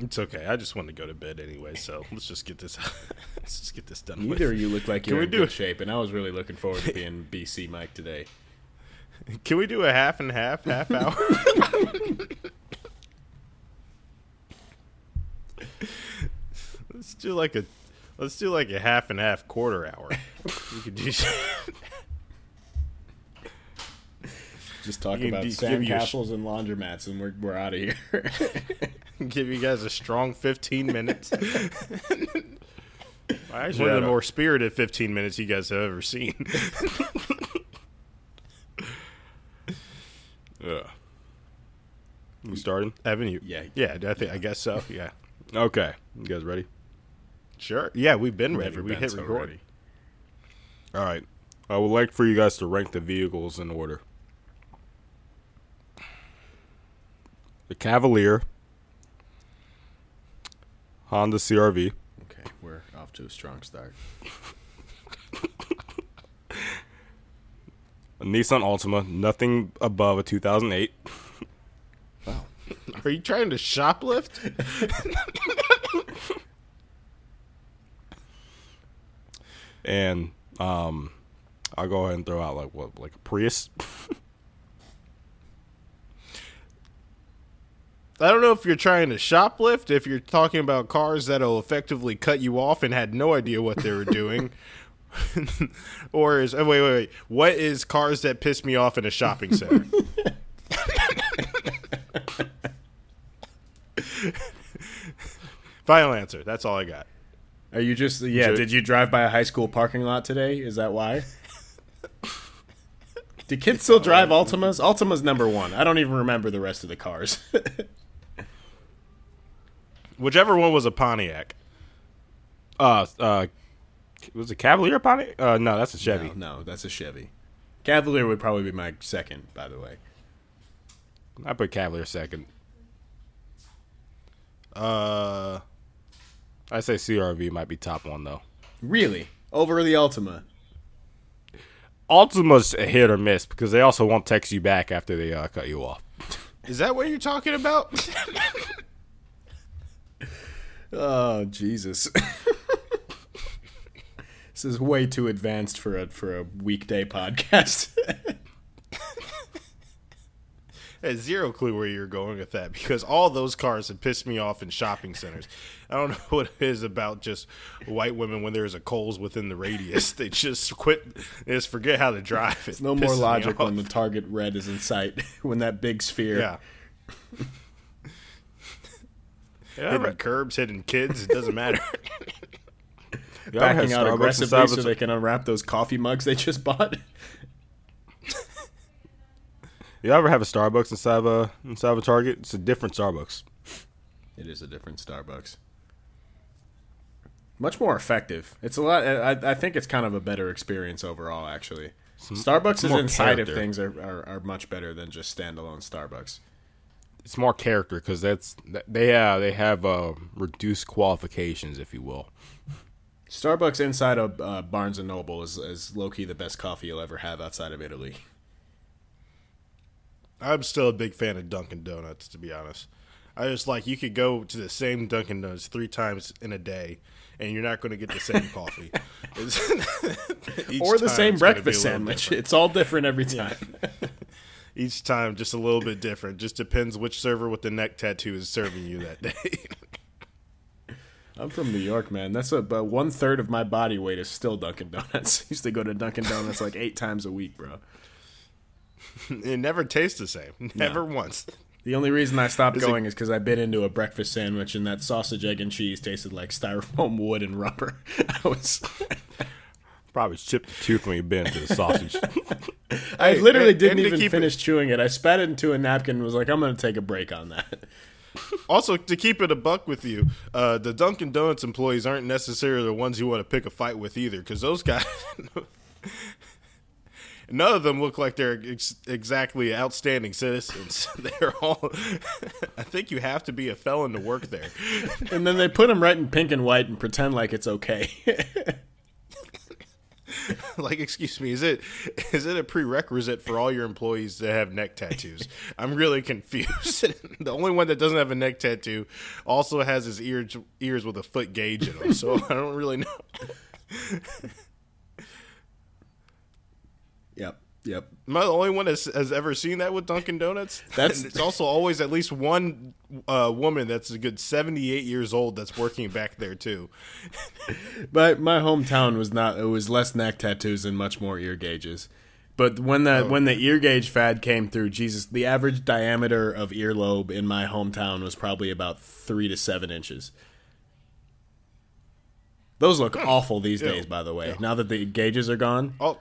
It's okay. I just want to go to bed anyway, so let's just get this. let's just get this done. Neither with. you look like you're in do good it? shape, and I was really looking forward to being BC Mike today. Can we do a half and half, half hour? let's do like a, let's do like a half and half quarter hour. We could do. Just talk about give sh- sandcastles and laundromats, and we're we're out of here. give you guys a strong 15 minutes. Actually, One of the don't- more spirited 15 minutes you guys have ever seen. yeah. We starting? Evan, you? Yeah. Yeah, I think I guess so. Yeah. Okay, you guys ready? Sure. Yeah, we've been ready. Never we hit so record. ready. All right. I would like for you guys to rank the vehicles in order. The Cavalier, Honda CRV, Okay, we're off to a strong start. a Nissan Altima, nothing above a 2008, Wow. Are you trying to shoplift? and um, I'll go ahead and throw out like what, like a Prius. I don't know if you're trying to shoplift, if you're talking about cars that'll effectively cut you off and had no idea what they were doing. or is oh, wait, wait, wait. What is cars that piss me off in a shopping center? Final answer. That's all I got. Are you just yeah? Did you drive by a high school parking lot today? Is that why? Do kids still drive Altimas? Altima's number one. I don't even remember the rest of the cars. Whichever one was a Pontiac. Uh, uh, was it Cavalier Pontiac? Uh, no, that's a Chevy. no, no, that's a Chevy. Cavalier would probably be my second, by the way. I put Cavalier second. Uh, I say CRV might be top one though. Really? Over the Altima? Altima's a hit or miss because they also won't text you back after they uh, cut you off. is that what you're talking about? Oh Jesus! this is way too advanced for a for a weekday podcast. I had zero clue where you're going with that because all those cars have pissed me off in shopping centers. I don't know what it is about just white women when there's a Kohl's within the radius. They just quit, they just forget how to drive. It no more logic when the target red is in sight. when that big sphere. yeah. Hitting curbs, hitting kids, it doesn't matter. You ever backing out Starbucks aggressively so they can unwrap those coffee mugs they just bought. You ever have a Starbucks inside of a inside of a Target? It's a different Starbucks. It is a different Starbucks. Much more effective. It's a lot. I, I think it's kind of a better experience overall. Actually, Starbucks is more inside of things are, are, are much better than just standalone Starbucks. It's more character because that's they uh, they have uh, reduced qualifications, if you will. Starbucks inside of uh, Barnes and Noble is, is low key the best coffee you'll ever have outside of Italy. I'm still a big fan of Dunkin' Donuts, to be honest. I just like you could go to the same Dunkin' Donuts three times in a day, and you're not going to get the same coffee. Or the same it's gonna be a breakfast sandwich. different. It's all different every time. Each time, just a little bit different. Just depends which server with the neck tattoo is serving you that day. I'm from New York, man. That's about one third of my body weight is still Dunkin' Donuts. used to go to Dunkin' Donuts like eight times a week, bro. it never tastes the same. Never once. The only reason I stopped going is because I bit into a breakfast sandwich and that sausage, egg, and cheese tasted like styrofoam wood and rubber. I was, Probably chipped a tooth when you bit into the sausage. I Hey, literally and- didn't and even keep it- finish chewing it. I spat it into a napkin and was like, I'm going to take a break on that. Also, to keep it a buck with you, uh, the Dunkin' Donuts employees aren't necessarily the ones you want to pick a fight with either, because those guys, none of them look like they're ex- exactly outstanding citizens. They're all. I think you have to be a felon to work there. And then they put them right in pink and white and pretend like it's okay. like, excuse me, is it is it a prerequisite for all your employees to have neck tattoos? I'm really confused. the only one that doesn't have a neck tattoo also has his ears ears with a foot gauge in them, so I don't really know. Yep. Yep. Am I the only one that has ever seen that with Dunkin' Donuts? That's- it's also always at least one uh, woman that's a good 78 years old that's working back there too. But my hometown was not. It was less neck tattoos and much more ear gauges. But when the when the ear gauge fad came through, Jesus, the average diameter of earlobe in my hometown was probably about three to seven inches. Those look awful these days, by the way. Now that the gauges are gone, Oh,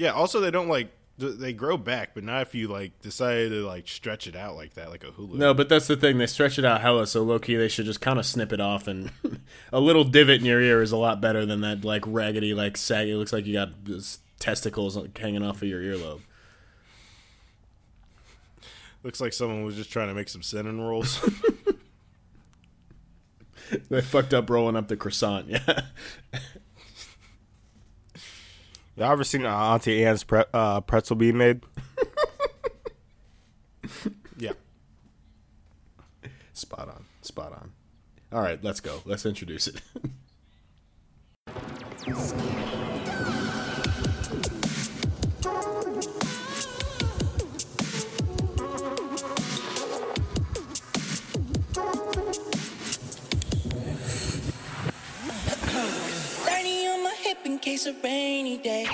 yeah. Also, they don't like they grow back, but not if you like decide to like stretch it out like that, like a hula. No, but that's the thing. They stretch it out hella, so low key they should just kind of snip it off. And a little divot in your ear is a lot better than that like raggedy, like saggy. It looks like you got this testicles hanging off of your earlobe. Looks like someone was just trying to make some cinnamon rolls. They fucked up rolling up the croissant. Yeah, Y'all ever seen uh, Auntie Anne's pre- uh, pretzel being made? yeah. spot on, spot on. All right, let's go. Let's introduce it. in case of rainy day.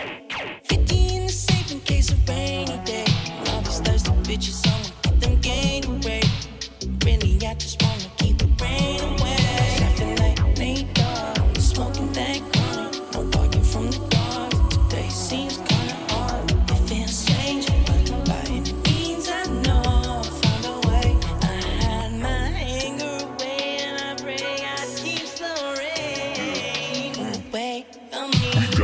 Fifty in the safe in case of rainy day. All these thirsty bitches, I'ma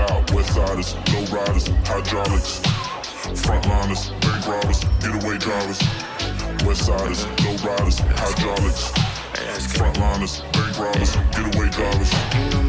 me. got west siders, low riders, hydraulics, frontliners, bank robbers, getaway drivers. West siders, low riders, hydraulics, frontliners, bank robbers, getaway drivers.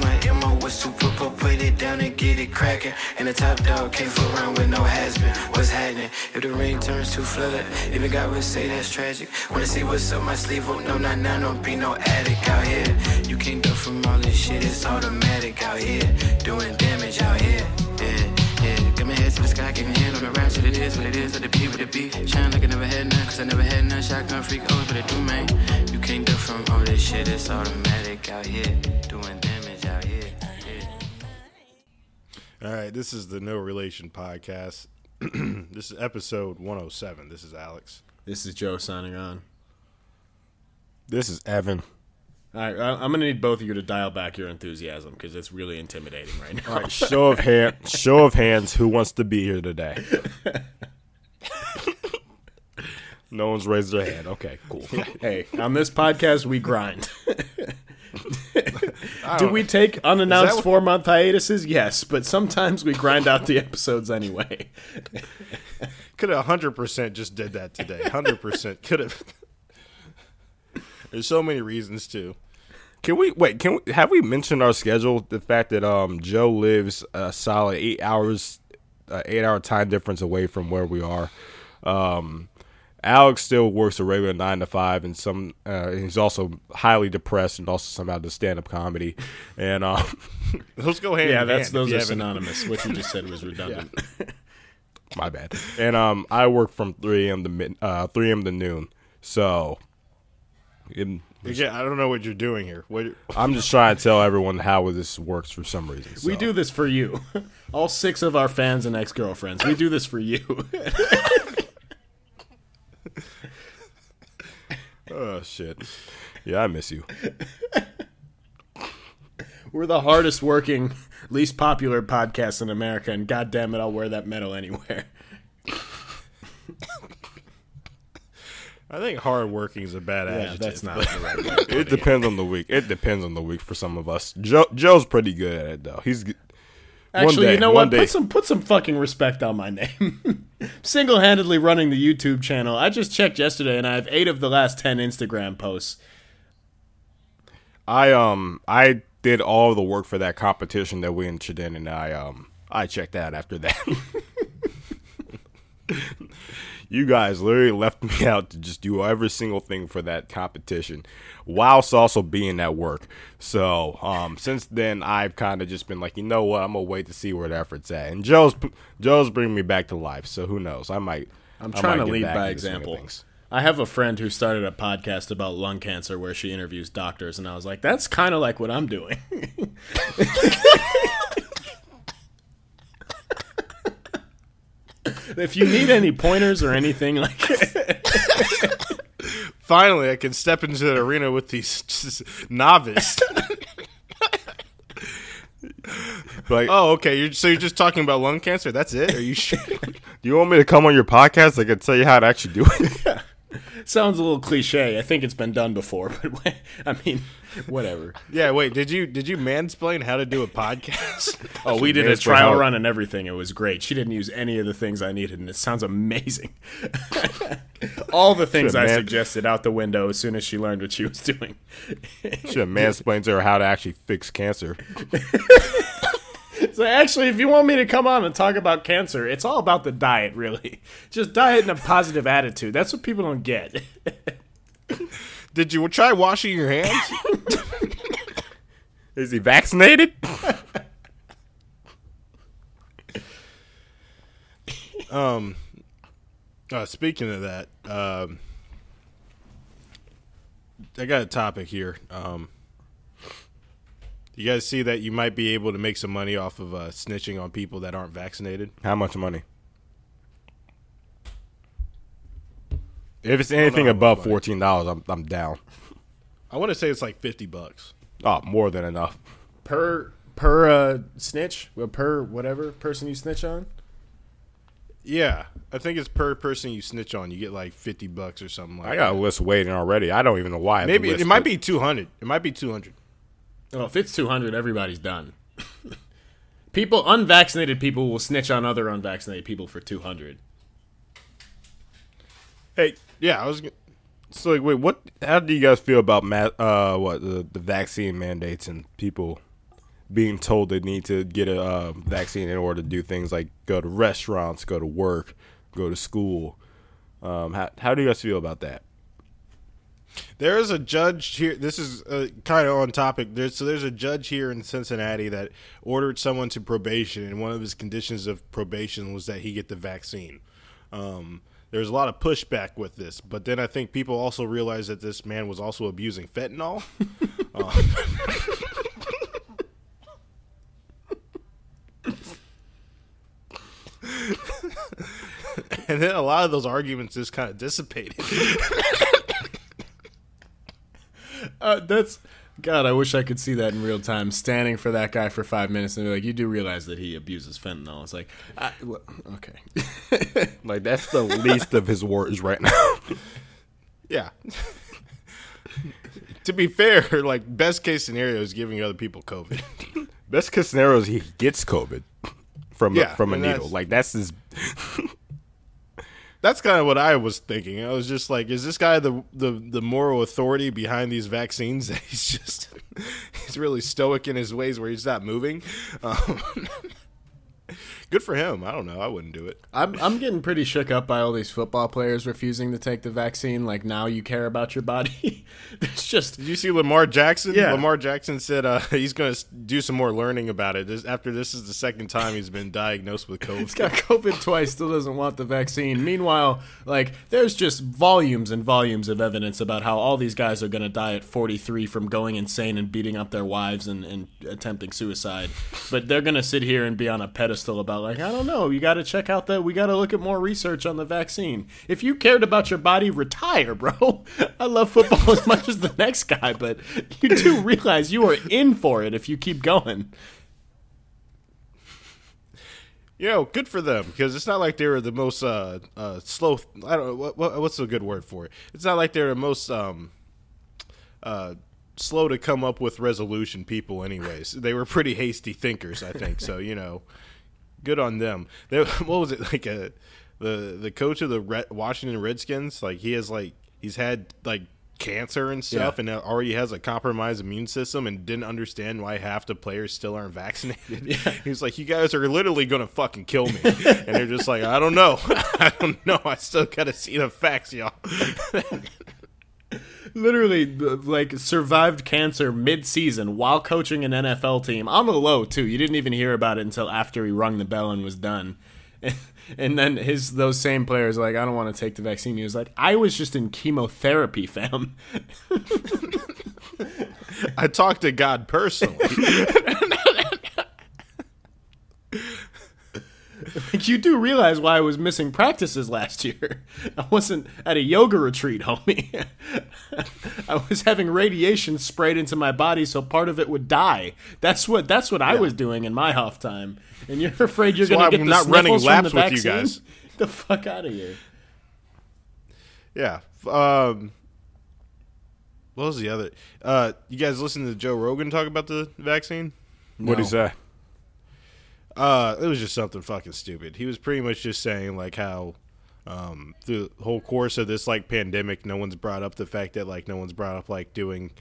Was super, put put it down and get it cracking. And the top dog can't fool around with no has-been. What's happening? If the ring turns to flood, even God would say that's tragic. Wanna see what's up my sleeve? Oh no, not now, don't be no addict out here. You can't duck from all this shit, it's automatic out here. Doing damage out here, yeah. Yeah, got my head to the sky, getting hand on the rap shit. It is what it is, let the beat with the beat. Shine like I never had none, cause I never had none. Shotgun freak, always what it do, man. You can't duck from all this shit, it's automatic out here. Doing damage All right, this is the No Relation podcast. this is episode 107. This is Alex. this is Joe signing on. This is Evan. All right, I- I'm gonna need both of you to dial back your enthusiasm because it's really intimidating right now. All right, show of hand, show of hands. Who wants to be here today? no one's raised their hand. Okay, cool. Hey, on this podcast we grind. Do we take unannounced what- four month hiatuses? Yes, but sometimes we grind out the episodes anyway. Could have 100% just did that today. 100% could have. There's so many reasons too. Can we wait? Can we have we mentioned our schedule? The fact that um Joe lives a solid eight hours, uh, eight hour time difference away from where we are. Um, Alex still works a regular nine to five, and some uh, he's also highly depressed, and also somehow does stand up comedy. And um, Those go hand Yeah, that's hand, those are synonymous. What you just said was redundant. my bad. And um, I work from three a.m. to mid, uh, three a.m. to noon. So, it, Again, I don't know what you're doing here. What? I'm just trying to tell everyone how this works for some reason. We do this for you. All six of our fans and ex girlfriends. We do this for you. Oh shit. Yeah, I miss you. We're the hardest working, least popular podcast in America, and god damn it, I'll wear that medal anywhere. I think hard working is a bad Yeah, adjective. that's not the right. It depends on the week. It depends on the week for some of us. Joe Joe's pretty good at it though. He's Actually, day, you know what? day. Put some put some fucking respect on my name. Single handedly running the YouTube channel. I just checked yesterday, and I have eight of the last ten Instagram posts. I um I did all the work for that competition that we entered in, and I um I checked out after that. you guys literally left me out to just do every single thing for that competition, whilst also being at work. So um, since then, I've kind of just been like, you know what, I'm gonna wait to see where the effort's at. And Joe's Joe's bringing me back to life, so who knows? I might. I'm trying might to get lead by into the swing of example. I have a friend who started a podcast about lung cancer where she interviews doctors, and I was like, that's kind of like what I'm doing. if you need any pointers or anything like Finally, I can step into the arena with these just novice. Like, oh, okay. You're, so you're just talking about lung cancer? That's it? Are you sure? do you want me to come on your podcast? I can tell you how to actually do it. Sounds a little cliche. I think it's been done before, but I mean, whatever. yeah. Wait. Did you did you mansplain how to do a podcast? Oh, we did a trial run and everything. It was great. She didn't use any of the things I needed, and it sounds amazing. All the things I man. suggested out the window as soon as she learned what she was doing. Should mansplain to her how to actually fix cancer. So actually, if you want me to come on and talk about cancer, it's all about the diet, really. Just diet and a positive attitude. That's what people don't get. did you try washing your hands? Is he vaccinated? Um, uh, speaking of that, um, I got a topic here. Um, you guys see that you might be able to make some money off of uh, snitching on people that aren't vaccinated? How much money? If it's anything above fourteen dollars, I'm I'm down. I want to say it's like fifty bucks. Oh, more than enough. per per uh, snitch, well, per whatever person you snitch on. Yeah, I think it's per person you snitch on. You get like fifty bucks or something like that. I got a list waiting already. I don't even know why. I have the Maybe list, it might but- be two hundred. It might be two hundred. Oh, if it's two hundred, everybody's done. people, unvaccinated people will snitch on other unvaccinated people for two hundred. Hey, Yeah, I was. so like, wait, what? How do you guys feel about ma- uh what the, the vaccine mandates and people being told they need to get a uh, vaccine in order to do things like go to restaurants, go to work, go to school? Um, how how do you guys feel about that? There is a judge here. This is uh, kind of on topic. There's so there's a judge here in Cincinnati that ordered someone to probation, and one of his conditions of probation was that he get the vaccine. Um, there's a lot of pushback with this, but then I think people also realized that this man was also abusing fentanyl. and then a lot of those arguments just kind of dissipated. Uh, that's God. I wish I could see that in real time. Standing for that guy for five minutes and be like, "You do realize that he abuses fentanyl?" It's like, I, well, okay. Like that's the least of his worries right now. Yeah. to be fair, like best case scenario is giving other people COVID. Best case scenario is he gets COVID from Yeah, a, from a needle. that's- Like that's his. That's kind of what I was thinking. I was just like, is this guy the the, the moral authority behind these vaccines? That he's just he's really stoic in his ways where he's not moving. Um, good for him. I don't know. I wouldn't do it. I'm I'm getting pretty shook up by all these football players refusing to take the vaccine. Like now you care about your body. It's just Did you see Lamar Jackson? Yeah. Lamar Jackson said uh, he's going to do some more learning about it. This, after this is the second time he's been diagnosed with COVID. He's got COVID twice, still doesn't want the vaccine. Meanwhile, like there's just volumes and volumes of evidence about how all these guys are going to die at 43 from going insane and beating up their wives and, and attempting suicide. But they're going to sit here and be on a pedestal about like I don't know. You got to check out that. We got to look at more research on the vaccine. If you cared about your body, retire, bro. I love football as much as the next guy, but you do realize you are in for it if you keep going. you know, good for them because it's not like they were the most uh, uh, slow. I don't know what, what, what's a good word for it. It's not like they're the most um, uh, slow to come up with resolution people. Anyways, they were pretty hasty thinkers, I think. so you know, good on them. They, what was it like? A, the the coach of the Red, Washington Redskins, like he has like he's had like cancer and stuff, Yeah. and already has a compromised immune system, and didn't understand why half the players still aren't vaccinated. He was like, "You guys are literally gonna fucking kill me," and they're just like, "I don't know, I don't know. I still gotta see the facts, y'all." Literally like survived cancer mid-season while coaching an NFL team on the low too. You didn't even hear about it until after he rung the bell and was done. And then his those same players like I don't want to take the vaccine. He was like I was just in chemotherapy, fam. I talked to God personally. Like, you do realize why I was missing practices last year. I wasn't at a yoga retreat, homie. I was having radiation sprayed into my body so part of it would die. That's what that's what I was doing in my off time. And you're afraid you're That's going to get I'm the not running sniffles from laps the with you vaccine? guys. Get the fuck out of here. Yeah. Um, what was the other? Uh, you guys listen to Joe Rogan talk about the vaccine? What do you say? Uh, it was just something fucking stupid. He was pretty much just saying like how, um, the whole course of this like pandemic, no one's brought up the fact that like no one's brought up like doing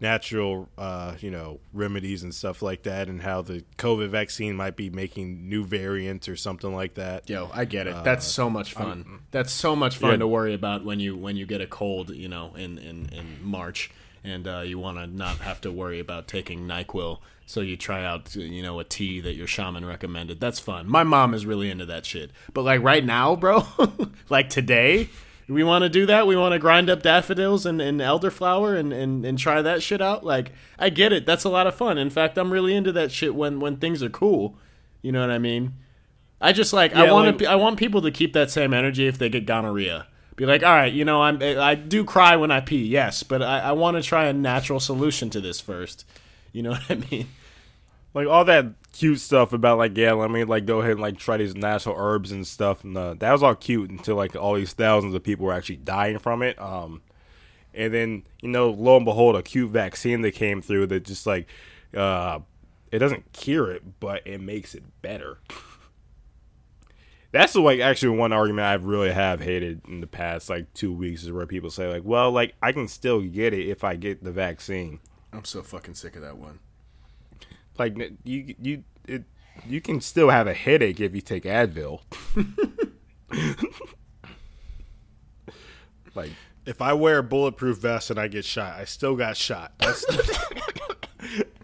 natural, uh, you know, remedies and stuff like that, and how the COVID vaccine might be making new variants or something like that. Yo, I get it. That's so much fun. That's so much fun Yeah. to worry about when you when you get a cold, you know, in in in March, and uh, you want to not have to worry about taking Nyquil. So you try out, you know, a tea that your shaman recommended. That's fun. My mom is really into that shit. But like right now, bro, like today, we want to do that. We want to grind up daffodils and, and elderflower and, and, and try that shit out. Like I get it. That's a lot of fun. In fact, I'm really into that shit when when things are cool. You know what I mean? I just like I want like- to. I want people to keep that same energy if they get gonorrhea. Be like, all right, you know, I'm I do cry when I pee, yes, but I, I want to try a natural solution to this first. You know what I mean? like all that cute stuff about like yeah let me like go ahead and like try these natural herbs and stuff and uh, that was all cute until like all these thousands of people were actually dying from it um and then you know lo and behold a cute vaccine that came through that just like uh it doesn't cure it but it makes it better that's the like actually one argument I really have hated in the past like two weeks is where people say like well like I can still get it if I get the vaccine I'm so fucking sick of that one. like you you it you can still have a headache if you take Advil. like If I wear a bulletproof vest and I get shot, I still got shot.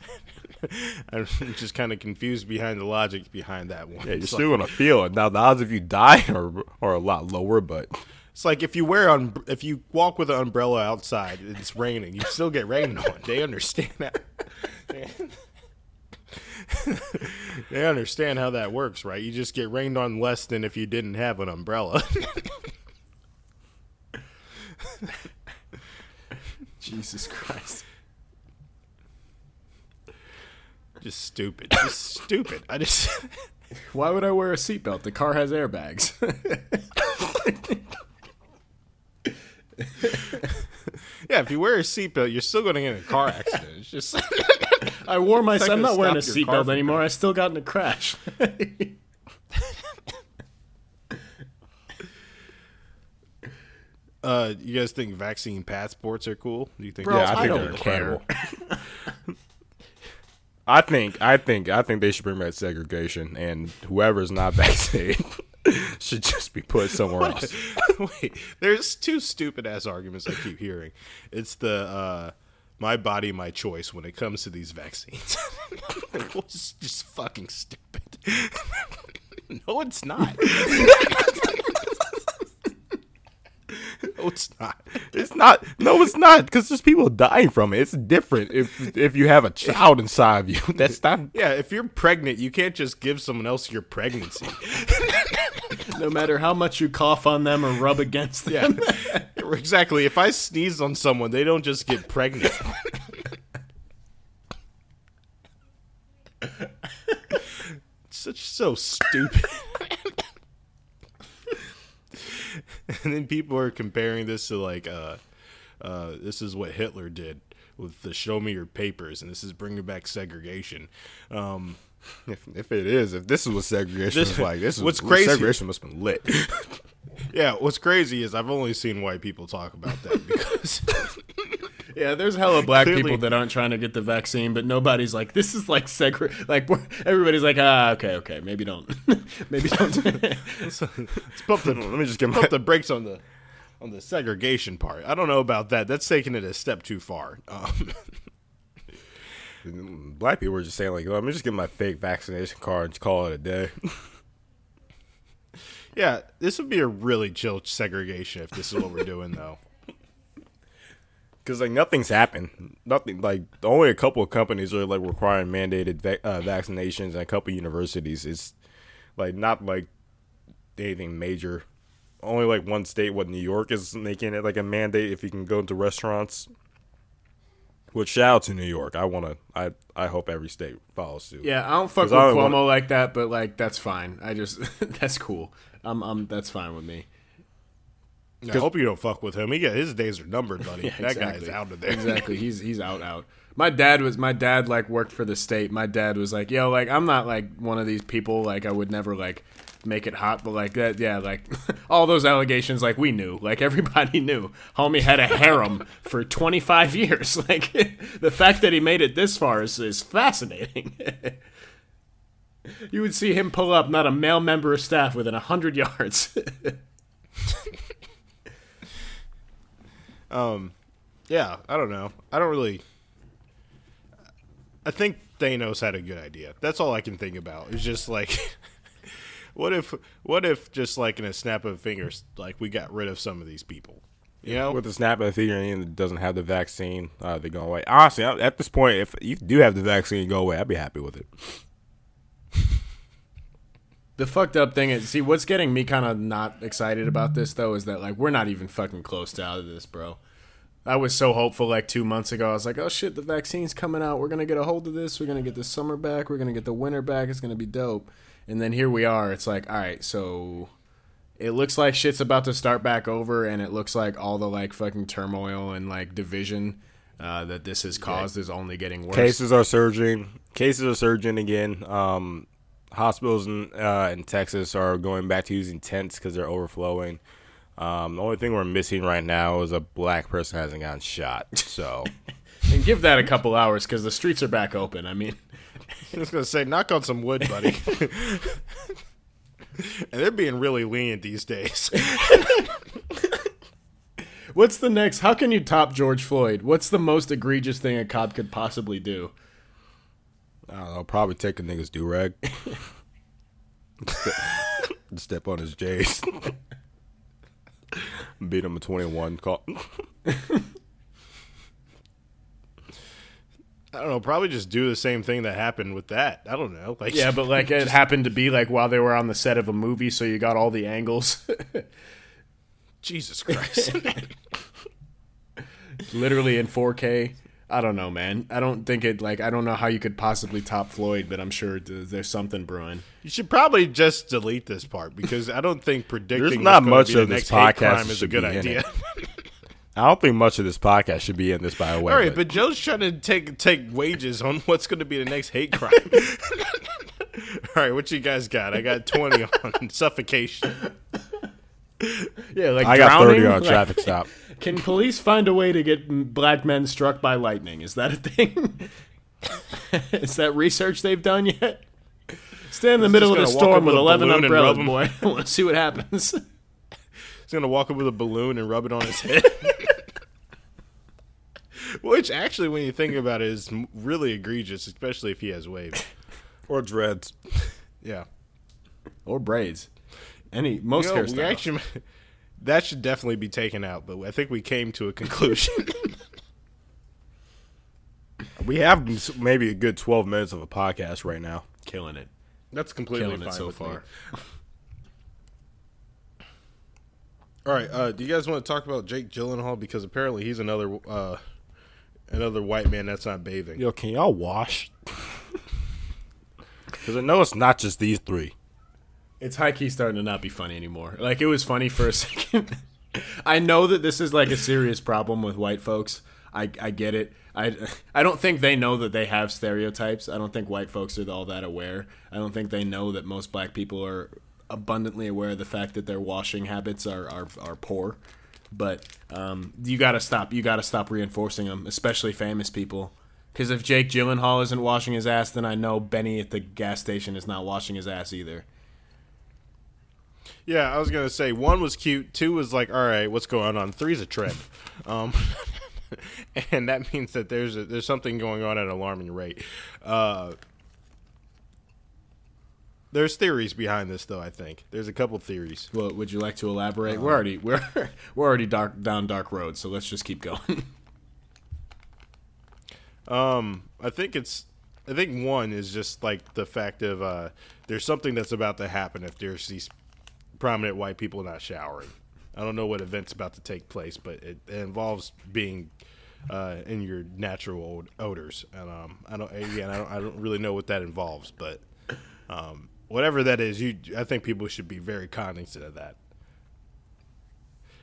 I'm just kind of confused behind the logic behind that one. yeah, you're it's, still like, gonna feel it. Now the odds of you dying are are a lot lower, but it's like if you wear un- if you walk with an umbrella outside, it's raining, you still get rained on. They understand that. they understand how that works, right? You just get rained on less than if you didn't have an umbrella. Jesus Christ. Just stupid. Just stupid. I just Why would I wear a seatbelt? The car has airbags. Yeah, if you wear a seatbelt, you're still going to get in a car accident. It's just I wore my. not I'm not wearing a stop your car seatbelt anymore. I still got in a crash. uh you guys think vaccine passports are cool? Do you think Bro, yeah, I I think don't they're incredible. I think I think I think they should bring back segregation, and whoever's not vaccinated should just be put somewhere else. Wait, there's two stupid ass arguments I keep hearing. It's the uh my body, my choice when it comes to these vaccines. it's just fucking stupid. no, it's not. no, it's not. It's not. No, it's not. Because there's people dying from it. It's different if if you have a child inside of you. That's not. Yeah, if you're pregnant, you can't just give someone else your pregnancy. no matter how much you cough on them or rub against them. Yeah, exactly. If I sneeze on someone, they don't just get pregnant. Such so stupid. and then people are comparing this to like, uh, uh, this is what Hitler did with the "Show me your papers," and this is bringing back segregation. Um, If, if it is, if this is what segregation This- was like, this is what's crazy- Segregation must have been lit. Yeah, what's crazy is I've only seen white people talk about that because Yeah, there's hella black Clearly- people that aren't trying to get the vaccine, but nobody's like, this is like segre. Like everybody's like, ah, okay, okay, maybe don't, maybe don't. let's pump the let me just get pump the brakes on the on the segregation part. I don't know about that. That's taking it a step too far. Um, Black people were just saying like, let me just get my fake vaccination card and call it a day. yeah, this would be a really chill segregation if this is what we're doing, though. Because like nothing's happened. Nothing like only a couple of companies are like requiring mandated va- uh, vaccinations, and a couple of universities. It's like not like anything major. Only like one state, what New York is making it like a mandate if you can go into restaurants. Which shout out to New York. I wanna. I I hope every state follows suit. yeah, I don't fuck with Cuomo wanna- like that, but like that's fine. I just that's cool. I'm, I'm that's fine with me. I hope you don't fuck with him. He got his days are numbered, buddy. Yeah, that guy's out of there. Exactly. He's he's out out. My dad was my dad like worked for the state. My dad was like, "Yo, like I'm not like one of these people like I would never like make it hot, but like that yeah, like all those allegations like we knew. Like everybody knew. Homie had a harem for 25 years. Like the fact that he made it this far is, is fascinating. you would see him pull up not a male member of staff within 100 yards. Yeah, I don't know. I don't really. I think Thanos had a good idea. That's all I can think about. It's just like, what if, what if, just like in a snap of fingers, like we got rid of some of these people. You know, With the snap of the finger and doesn't have the vaccine, uh, they go away. Honestly, at this point, if you do have the vaccine go away, I'd be happy with it. The fucked up thing is, see, what's getting me kind of not excited about this though is that like we're not even fucking close to out of this, bro. I was so hopeful like two months ago. I was like, oh shit, the vaccine's coming out. We're gonna get a hold of this. We're gonna get the summer back. We're gonna get the winter back. It's gonna be dope. And then here we are. It's like, all right, so it looks like shit's about to start back over, and it looks like all the like fucking turmoil and like division uh, that this has caused is only getting worse. Cases are surging. Cases are surging again. Um, hospitals in, uh, in Texas are going back to using tents because they're overflowing. Um, the only thing we're missing right now is a black person hasn't gotten shot. So and give that a couple hours because the streets are back open. I mean. I was gonna say, knock on some wood, buddy. and they're being really lenient these days. What's the next? How can you top George Floyd? What's the most egregious thing a cop could possibly do? I don't know. Probably take a nigga's do rag. Step on his J's. Beat him a twenty one. Call. I don't know. Probably just do the same thing that happened with that. I don't know. Like, Yeah, but like it happened to be like while they were on the set of a movie, so you got all the angles. Jesus Christ. Literally in 4K. I don't know, man. I don't think it like I don't know how you could possibly top Floyd, but I'm sure th- there's something brewing. you should probably just delete this part because I don't think predicting There's not much be of this podcast is a good idea. I don't think much of this podcast should be in this by the way. All right, but- but Joe's trying to take take wages on what's going to be the next hate crime. All right, what you guys got? I got twenty on suffocation. Yeah, like I got thirty on a traffic stop. Can police find a way to get black men struck by lightning? Is that a thing? Is that research they've done yet? Stand in the middle of the storm with with 11 umbrellas, rub 'em. boy. I want to see what happens. He's going to walk up with a balloon and rub it on his head. Which actually, when you think about it, is really egregious, especially if he has waves. Or dreads. Yeah. or braids. Any most You know, we hairstyles. actually, that should definitely be taken out, but I think we came to a conclusion. We have maybe a good twelve minutes of a podcast right now. killing it. That's completely Killing fine it so with me. far. All right, uh, do you guys want to talk about Jake Gyllenhaal because apparently he's another uh, another white man that's not bathing. Yo, can y'all wash? Because I know it's not just these three. It's high key starting to not be funny anymore. Like it was funny for a second. I know that this is like a serious problem with white folks. I, I get it. I, I don't think they know that they have stereotypes. I don't think white folks are all that aware. I don't think they know that most black people are abundantly aware of the fact that their washing habits are are, are poor. But um, you got to stop. You got to stop reinforcing them, especially famous people. Because if Jake Gyllenhaal isn't washing his ass, then I know Benny at the gas station is not washing his ass either. Yeah, I was gonna say one was cute, two was like, all right, what's going on? Three's a trend, um, and that means that there's a, there's something going on at an alarming rate. Uh, there's theories behind this, though. I think there's a couple theories. Well, would you like to elaborate? we're already we're we're already dark down dark road, so let's just keep going. Um, I think it's. I think one is just like the fact of uh, there's something that's about to happen if there's these prominent white people not showering. I don't know what event's about to take place, but it, it involves being uh, in your natural od- odors. And um, I don't again, I don't, I don't really know what that involves, but um, whatever that is, you I think people should be very cognizant of that.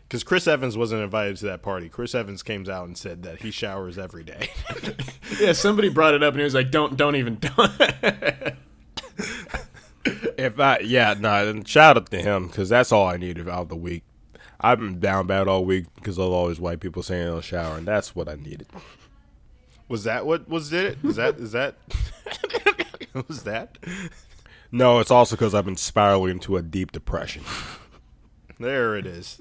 Because Chris Evans wasn't invited to that party. Chris Evans came out and said that he showers every day. yeah, somebody brought it up and he was like, "Don't, don't even." Don't. If I, yeah, no, then shout out to him because that's all I needed out of the week. I've been down bad all week because of all these white people saying they'll shower, and that's what I needed. was that what was it? Is that is that was that? No, it's also because I've been spiraling into a deep depression. There it is.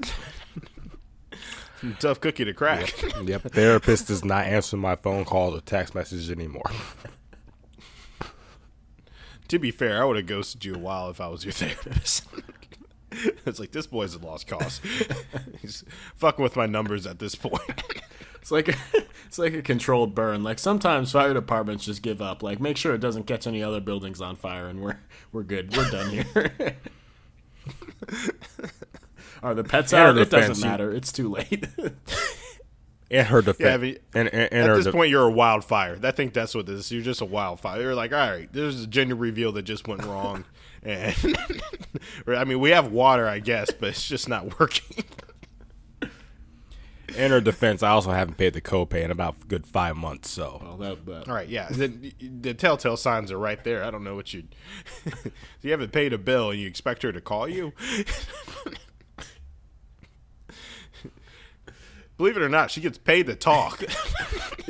Tough cookie to crack. Yep, therapist does not answer my phone calls or text messages anymore. To be fair, I would have ghosted you a while if I was your therapist. it's like this boy's a lost cause. He's fucking with my numbers at this point. It's like a, it's like a controlled burn. Like sometimes fire departments just give up. Like make sure it doesn't catch any other buildings on fire, and we're we're good. We're done here. Are the pets Yeah, out? It doesn't matter. It's too late. In her defense, Yeah, I mean, and, and, and At her this de- point, you're a wildfire. I think that's what this is. You're just a wildfire. You're like, all right, there's a gender reveal that just went wrong, and I mean, we have water, I guess, but it's just not working. in her defense, I also haven't paid the copay in about a good five months. So well, that, that, All right, yeah, the, the telltale signs are right there. I don't know what you. you haven't paid a bill, and you expect her to call you. Believe it or not, she gets paid to talk.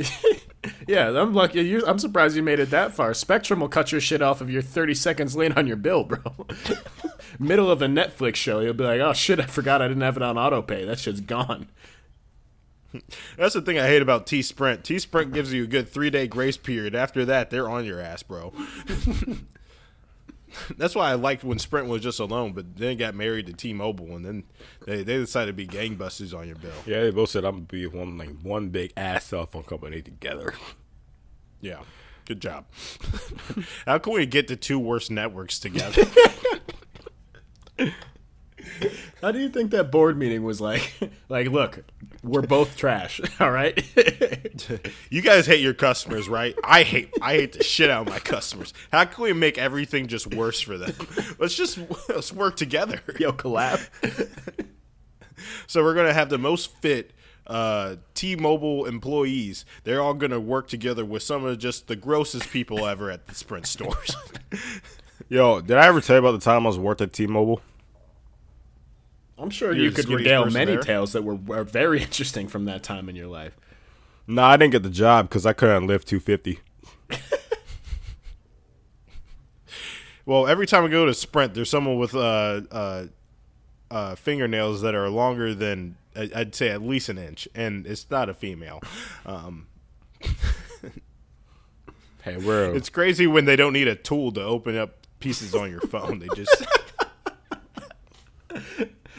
yeah, I'm lucky. You, I'm surprised you made it that far. Spectrum will cut your shit off if you're 30 seconds late on your bill, bro. Middle of a Netflix show, you'll be like, "Oh shit, I forgot I didn't have it on auto pay. That shit's gone." That's the thing I hate about T Sprint. T Sprint gives you a good three day grace period. After that, they're on your ass, bro. That's why I liked when Sprint was just alone, but then got married to T Mobile, and then they, they decided to be gangbusters on your bill. yeah, they both said I'm gonna be one like one big ass cell phone company together. Yeah, good job. How can we get the two worst networks together? How do you think that board meeting was like? like, look, we're both trash. All right. you guys hate your customers, right? I hate I hate the shit out of my customers. How can we make everything just worse for them? Let's just let's work together. Yo, collab. So we're gonna have the most fit uh, T-Mobile employees. They're all gonna work together with some of just the grossest people ever at the Sprint stores. Yo, did I ever tell you about the time I was worked at T-Mobile? I'm sure You're you the could regale many there. tales that were, were very interesting from that time in your life. No, I didn't get the job because I couldn't lift 250. well, every time we go to Sprint, there's someone with uh, uh, uh, fingernails that are longer than I- I'd say at least an inch, and it's not a female. Um, Hey, we're it's crazy when they don't need a tool to open up pieces on your phone. They just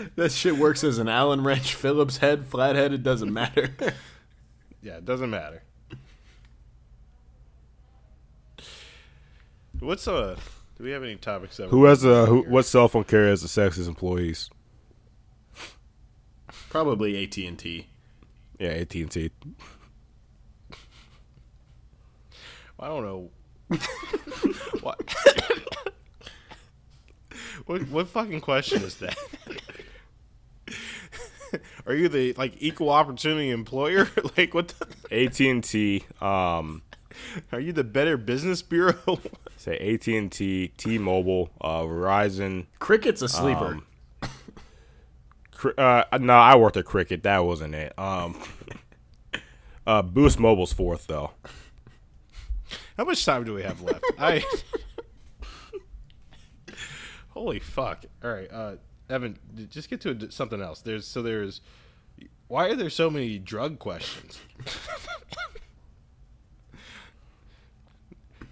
That shit works as an Allen wrench, Phillips head, flathead. It doesn't matter. Yeah, it doesn't matter. What's uh? Do we have any topics that who has a who, what cell phone carrier has the sexiest employees? Probably AT and T. Yeah, AT and T. I don't know. what? what? What fucking question is that? Are you the like equal opportunity employer? like what? The, AT and T. Um, Are you the Better Business Bureau? Say AT and T, T Mobile, uh, Verizon. Cricket's a sleeper. Um, Uh, no, I worked at Cricket. That wasn't it. Um, uh, Boost Mobile's fourth though. How much time do we have left? I. Holy fuck! All right, uh, Evan, just get to a- something else. There's so there's. Why are there so many drug questions?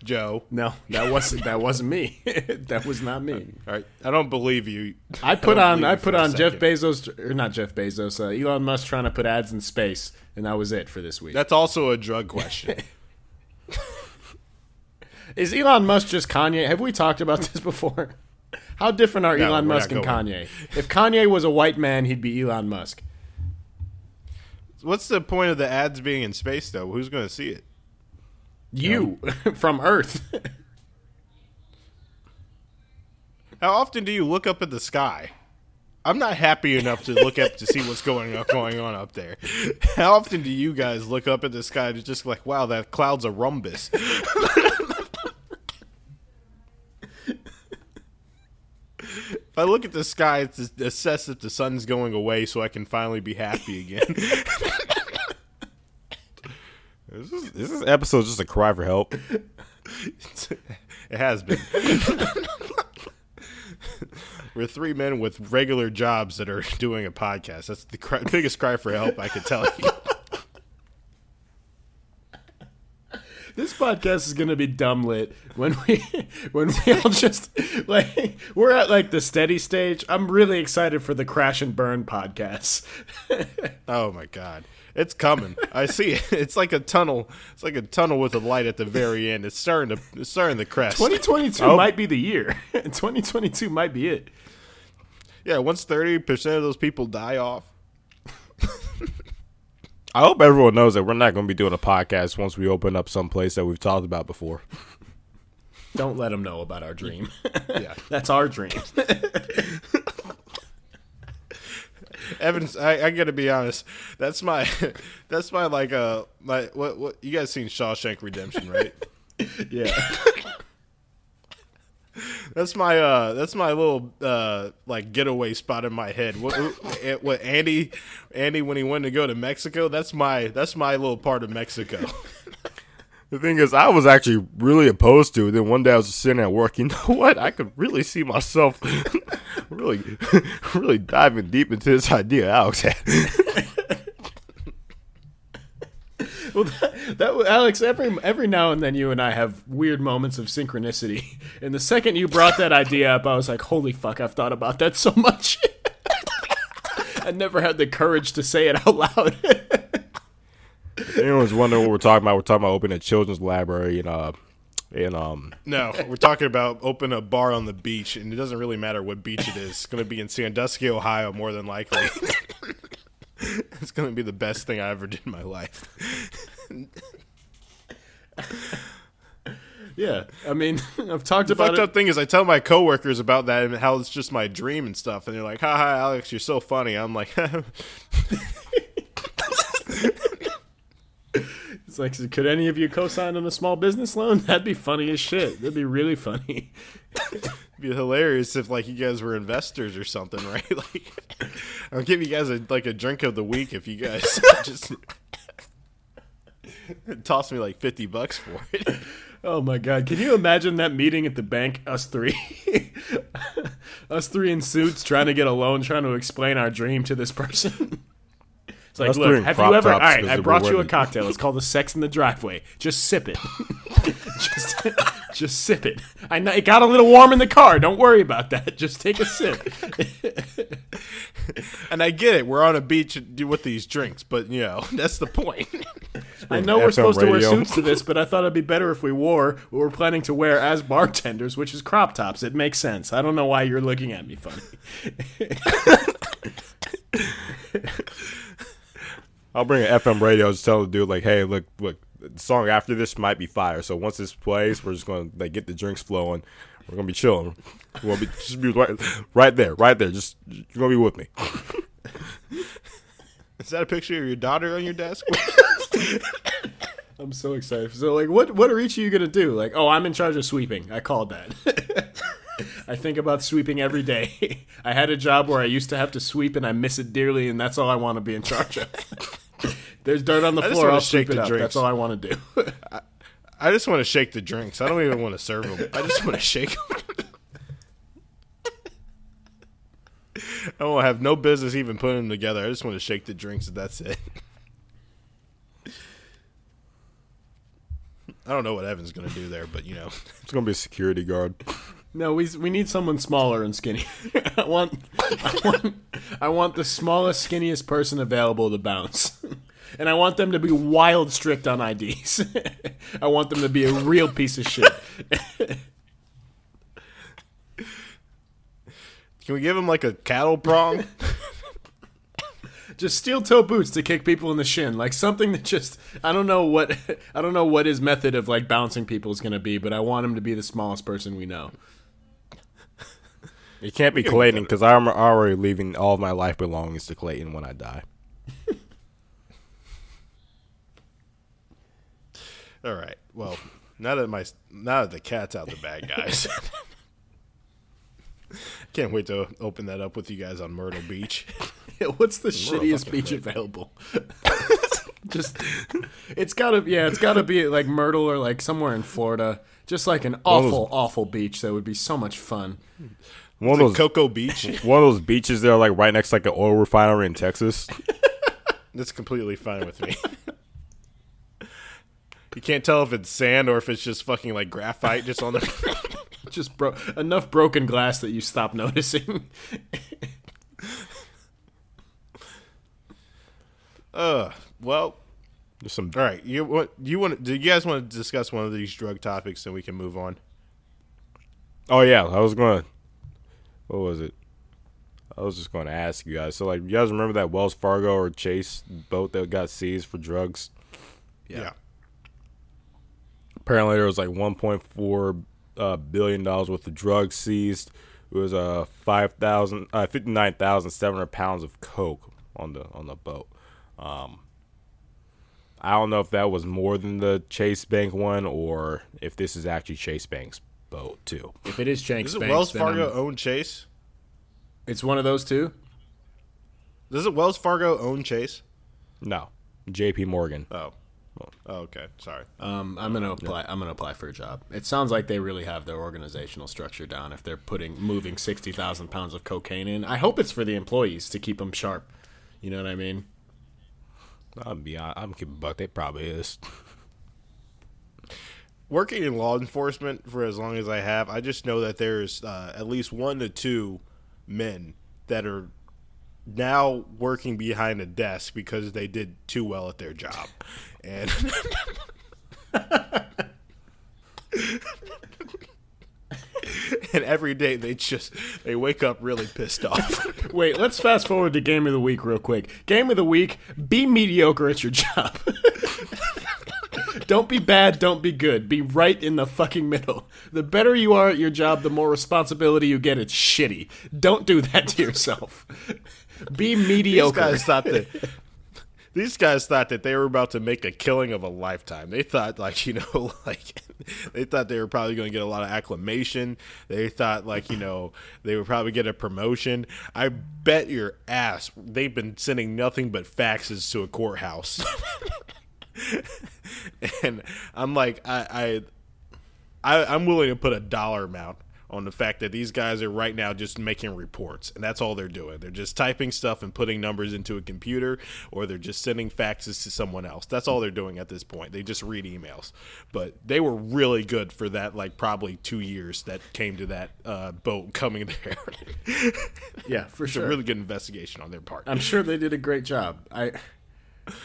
Joe. no, that wasn't that wasn't me. that was not me. All right, I don't believe you. I put don't on I put on Jeff. Bezos or not Jeff Bezos, uh, Elon Musk trying to put ads in space, and that was it for this week. That's also a drug question. Is Elon Musk just Kanye? Have we talked about this before? How different are No, Elon Musk and. Kanye? If Kanye was a white man, he'd be Elon Musk. What's the point of the ads being in space, though? Who's going to see it? You from Earth. How often do you look up at the sky? I'm not happy enough to look up to see what's going on going on up there. How often do you guys look up at the sky to just like, wow, that cloud's a rhombus? if I look at the sky, it's to assess if the sun's going away, so I can finally be happy again. Is this, is this episode just a cry for help? it has been. We're three men with regular jobs that are doing a podcast. That's the cry, biggest cry for help I could tell you. This podcast is gonna be dumb lit when we when we all just like we're at like the steady stage. I'm really excited for the crash and burn podcast. Oh my god. It's coming. I see it. It's like a tunnel. It's like a tunnel with a light at the very end. It's starting to it's starting to crest. 2022 Oh. might be the year. 2022 might be it. Yeah, once thirty percent of those people die off. I hope everyone knows that we're not going to be doing a podcast once we open up some place that we've talked about before. Don't let them know about our dream. Yeah. That's our dream. Evans, I, I gotta be honest. That's my that's my like uh my what what you guys seen Shawshank Redemption, right? Yeah. That's my uh that's my little uh like getaway spot in my head. What what- Andy Andy when he went to go to Mexico, that's my that's my little part of Mexico. The thing is, I was actually really opposed to it. Then one day I was sitting at work. You know what? I could really see myself really, really diving deep into this idea Alex had. Well, that, that Alex, every every now and then you and I have weird moments of synchronicity. And the second you brought that idea up, I was like, "Holy fuck! I've thought about that so much." I never had the courage to say it out loud. If anyone's wondering what we're talking about, we're talking about opening a children's library in uh in um no, we're talking about open a bar on the beach, and it doesn't really matter what beach it is. It's gonna be in Sandusky, Ohio, more than likely. it's gonna be the best thing I ever did in my life. yeah, I mean, I've talked The about fucked it. up thing is, I tell my coworkers about that and how it's just my dream and stuff, and they're like, "Ha ha, Alex, you're so funny." I'm like, It's like, could any of you co-sign on a small business loan? That'd be funny as shit. That'd be really funny. It'd be hilarious if like you guys were investors or something, right? Like, I'll give you guys a like a drink of the week if you guys just toss me like fifty bucks for it. Oh my god! Can you imagine that meeting at the bank? Us three, us three in suits trying to get a loan, trying to explain our dream to this person. It's like, Us look, have you ever? All tops right, 'cause I brought you a cocktail. It's called the Sex in the Driveway. Just sip it. just, just sip it. I know it got a little warm in the car. Don't worry about that. Just take a sip. And I get it, we're on a beach with these drinks, but you know that's the point. I know we're FM supposed to wear radio. suits to this, but I thought it'd be better if we wore what we're planning to wear as bartenders, which is crop tops. It makes sense. I don't know why you're looking at me funny. I'll bring an FM radio just tell the dude like, hey, look, look, the song after this might be fire. So once this plays, we're just gonna like get the drinks flowing. We're gonna be chilling. We're gonna be just be right, right there, right there. Just you're gonna be with me. Is that a picture of your daughter on your desk? I'm so excited. So, like, what what are each of you gonna do? Like, oh, I'm in charge of sweeping. I called that. I think about sweeping every day. I had a job where I used to have to sweep, and I miss it dearly, and that's all I want to be in charge of. There's dirt on the just floor. I'll shake the drinks. That's all I want to do. I just want to shake the drinks. I don't even want to serve them. I just want to shake them. I don't have no business even putting them together. I just want to shake the drinks. and That's it. I don't know what Evan's gonna do there, but you know, It's gonna be a security guard. no, we we need someone smaller and skinny. I want I want I want the smallest, skinniest person available to bounce. And I want them to be wild strict on IDs. I want them to be a real piece of shit. can we give him like a cattle prong? just steel toe boots to kick people in the shin like something that just i don't know what i don't know what his method of like bouncing people is going to be but i want him to be the smallest person we know It can't be Clayton because I'm already leaving all of my life belongings to Clayton when I die. All right. Well, now that my now that the cat's out the bag, guys. Can't wait to open that up with you guys on Myrtle Beach. what's the shittiest beach big. available just it's gotta yeah it's gotta be like myrtle or like somewhere in florida just like an awful those- awful beach that would be so much fun One of Like those Cocoa Beach. one of those beaches that are like right next to like an oil refinery in Texas. That's completely fine with me. You can't tell if it's sand or if it's just fucking like graphite just on the. just bro enough broken glass that you stop noticing uh, well, There's some all right. You what? You want? Do you guys want to discuss one of these drug topics and we can move on? Oh yeah, I was gonna. What was it? I was just going to ask you guys. So like, you guys remember that Wells Fargo or Chase boat that got seized for drugs? Yeah. Apparently, there was like 1.4 uh, billion dollars worth of drugs seized. It was uh, five thousand, uh, fifty nine thousand seven hundred pounds of coke on the on the boat. Um, I don't know if that was more than the Chase Bank one or if this is actually Chase Bank's boat too. if it is Chase, Is it Banks, Wells Fargo I'm- own Chase? it's one of those two Does it Wells Fargo own Chase? No, J.P. Morgan. Oh. Oh, okay. Sorry. Um, I'm gonna apply. I'm gonna apply for a job. It sounds like they really have their organizational structure down. If they're putting moving sixty thousand pounds of cocaine in, I hope it's for the employees to keep them sharp. You know what I mean? I'll be hon- I'm keeping buck. They probably is. working in law enforcement for as long as I have, I just know that there's uh, at least one to two men that are now working behind a desk because they did too well at their job. And and every day they just they wake up really pissed off. Wait, let's fast forward to game of the week real quick. Game of the week: be mediocre at your job. don't be bad. Don't be good. Be right in the fucking middle. The better you are at your job, the more responsibility you get. It's shitty. Don't do that to yourself. Be mediocre. These guys thought that these guys thought that they were about to make a killing of a lifetime. They thought like, you know, like they thought they were probably going to get a lot of acclamation. They thought like, you know, they would probably get a promotion. I bet your ass they've been sending nothing but faxes to a courthouse. and I'm like I I I, I'm willing to put a dollar amount on the fact that these guys are right now just making reports, and that's all they're doing. They're just typing stuff and putting numbers into a computer, or they're just sending faxes to someone else. That's all they're doing at this point. They just read emails. But they were really good for that, like probably two years that came to that uh, boat coming there. yeah, for it's a sure. really good investigation on their part. I'm sure they did a great job. I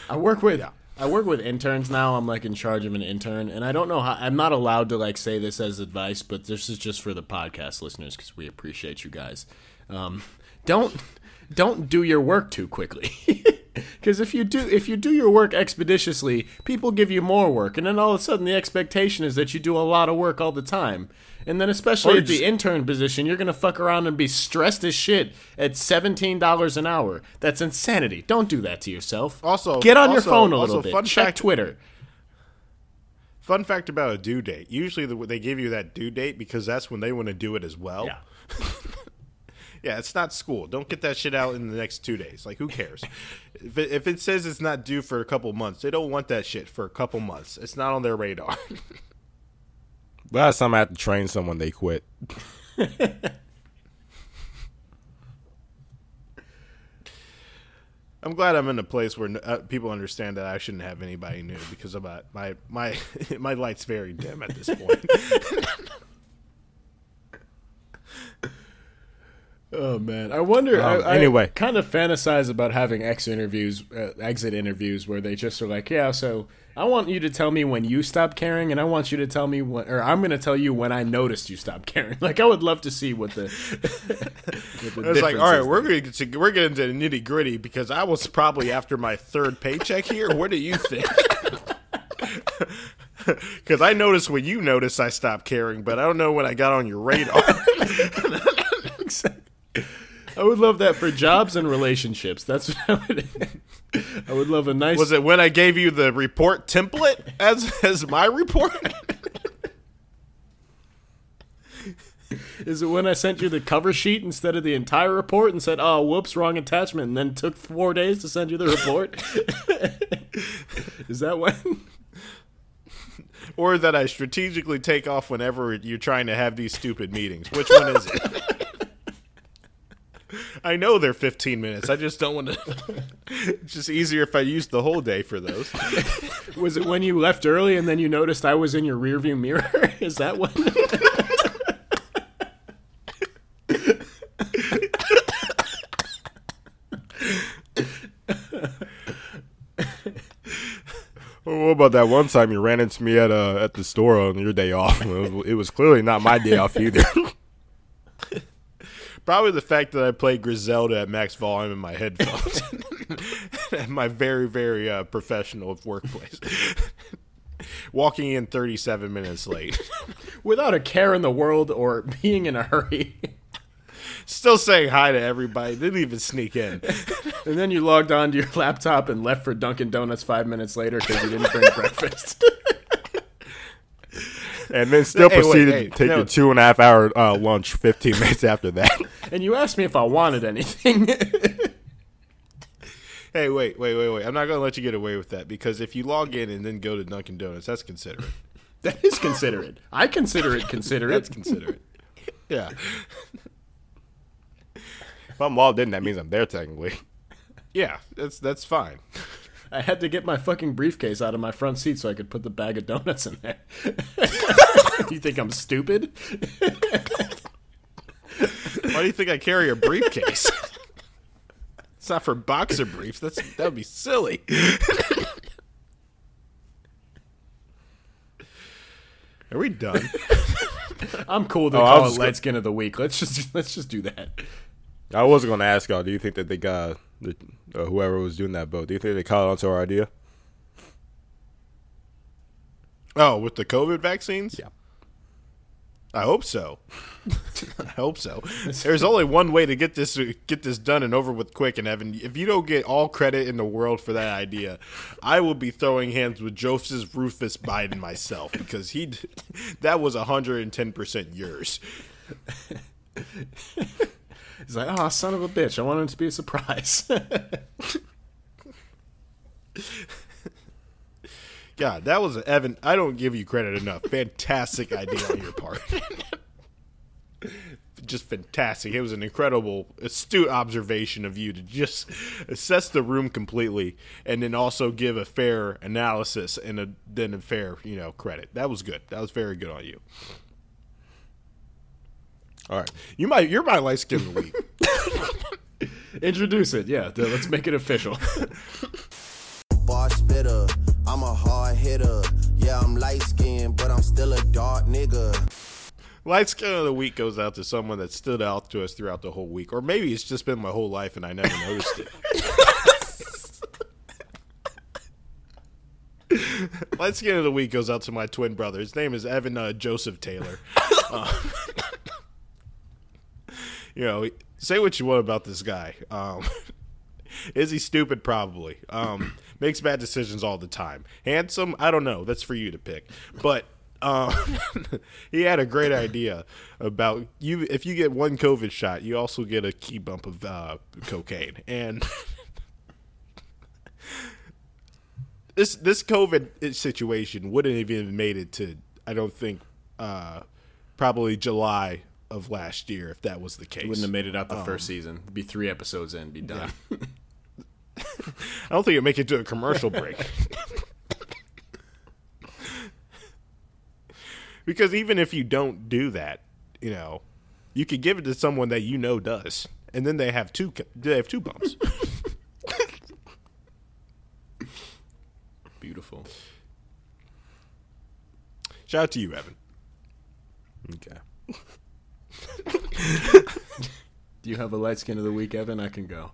I work with I work with interns now. I'm like in charge of an intern, and I don't know how. I'm not allowed to like say this as advice, but this is just for the podcast listeners because we appreciate you guys. Um, don't don't do your work too quickly. Because if you do if you do your work expeditiously, people give you more work, and then all of a sudden the expectation is that you do a lot of work all the time. And then especially at the intern position, you're gonna fuck around and be stressed as shit at seventeen dollars an hour. That's insanity. Don't do that to yourself. Also- get on your phone a also little bit. fun Check fact- Twitter. Fun fact about a due date. Usually the, they give you that due date because that's when they want to do it as well. Yeah. Yeah, it's not school. Don't get that shit out in the next two days. Like, who cares? If it, if it says it's not due for a couple months, they don't want that shit for a couple months. It's not on their radar. Last time I had to train someone, they quit. I'm glad I'm in a place where uh, people understand that I shouldn't have anybody new because of my my my, my light's very dim at this point. Oh man, I wonder. Um, I, anyway. kind of fantasize about having X interviews, uh, exit interviews, where they just are like, "Yeah, so I want you to tell me when you stopped caring, and I want you to tell me when, or I'm going to tell you when I noticed you stopped caring." Like, I would love to see what the. what the It's like, all right, we're going to we're getting into the nitty gritty because I was probably after my third paycheck here. What do you think? Because I noticed when you noticed I stopped caring, but I don't know when I got on your radar. I would love that for jobs and relationships. That's what I would. I would love a nice. Was it when I gave you the report template as as my report? Is it when I sent you the cover sheet instead of the entire report and said, "Oh, whoops, wrong attachment," and then took four days to send you the report? Is that when? or that I strategically take off whenever you're trying to have these stupid meetings? Which one is it? I know they're 15 minutes. I just don't want to. It's just easier if I use the whole day for those. Was it when you left early and then you noticed I was in your rearview mirror? Is that what? Well, what about that one time you ran into me at uh, at the store on your day off? It was, it was clearly not my day off either. Probably the fact that I played Griselda at max volume in my headphones. at my very, very uh, professional workplace. Walking in 37 minutes late. Without a care in the world or being in a hurry. Still saying hi to everybody. Didn't even sneak in. And then you logged onto your laptop and left for Dunkin' Donuts five minutes later because you didn't bring breakfast. and then still Hey, wait, proceeded hey, to take no. a two and a half hour uh, lunch 15 minutes after that. and you asked me if I wanted anything. Hey, wait, wait, wait, wait. I'm not going to let you get away with that because if you log in and then go to Dunkin' Donuts, that's considerate. that is considerate. I consider it considerate. That's considerate. yeah. if I'm logged in, that means I'm there technically. Yeah, that's that's fine. I had to get my fucking briefcase out of my front seat so I could put the bag of donuts in there. Do you think I'm stupid? Why do you think I carry a briefcase? it's not for boxer briefs. That's that would be silly. Are we done? I'm cool to Oh, I call it just light gonna- skin of the week. Let's just let's just do that. I was going to ask y'all, do you think that they got the, uh, whoever was doing that vote? Do you think they caught on to our idea? Oh, with the COVID vaccines? Yeah. I hope so. I hope so. There's only one way to get this get this done and over with quick. And Evan, if you don't get all credit in the world for that idea, I will be throwing hands with Joseph Rufus Biden myself because he that was 110 percent yours. He's like, oh, son of a bitch! I wanted it to be a surprise. God, that was an Evan. I don't give you credit enough. Fantastic idea on your part. just fantastic. It was an incredible, astute observation of you to just assess the room completely, and then also give a fair analysis and a, then a fair, you know, credit. That was good. That was very good on you. All right. You might, you're my light skin of the week. Introduce it, yeah. Let's make it official. bar spitter. I'm a hard hitter. Yeah, I'm light skinned, but I'm still a dark nigga. light skin of the week goes out to someone that stood out to us throughout the whole week, or maybe it's just been my whole life and I never noticed it. Light skin of the week goes out to my twin brother. His name is Evan uh, Joseph Taylor. Uh, you know, say what you want about this guy. Um, Is he stupid? Probably. Um, makes bad decisions all the time. Handsome? I don't know. That's for you to pick. But um, he had a great idea about you. If you get one COVID shot, you also get a key bump of uh, cocaine. And this this COVID situation wouldn't have even made it to. I don't think. Uh, probably July of last year if that was the case. Wouldn't have made it out the first um, season. It'd be three episodes in, be done. I don't think it'd make it to a commercial break. because even if you don't do that, you know, you could give it to someone that you know does, and then they have two. They have two bumps. Beautiful. Shout out to you, Evan. Okay. Do you have a light skin of the week, Evan? I can go.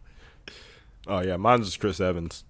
Oh yeah, mine's just Chris Evans.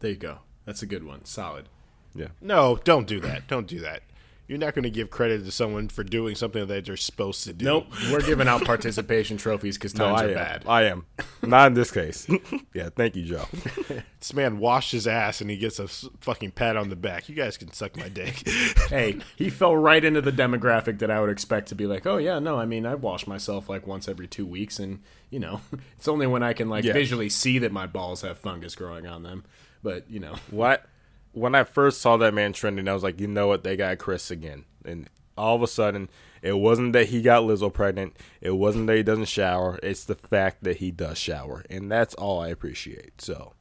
There you go. That's a good one. Solid. Yeah. No, don't do that. Don't do that. You're not going to give credit to someone for doing something that they're supposed to do. Nope. We're giving out participation trophies because No, times I are am. bad. I am. Not in this case. yeah, thank you, Joe. This man washed his ass and he gets a fucking pat on the back. You guys can suck my dick. hey, he fell right into the demographic that I would expect to be like, oh yeah, no, I mean, I wash myself like once every two weeks, and you know, it's only when I can like Yeah. visually see that my balls have fungus growing on them. But you know, What? When I first saw that man trending, I was like, you know what? They got Chris again. And all of a sudden, it wasn't that he got Lizzo pregnant. It wasn't that he doesn't shower. It's the fact that he does shower, and that's all I appreciate. So,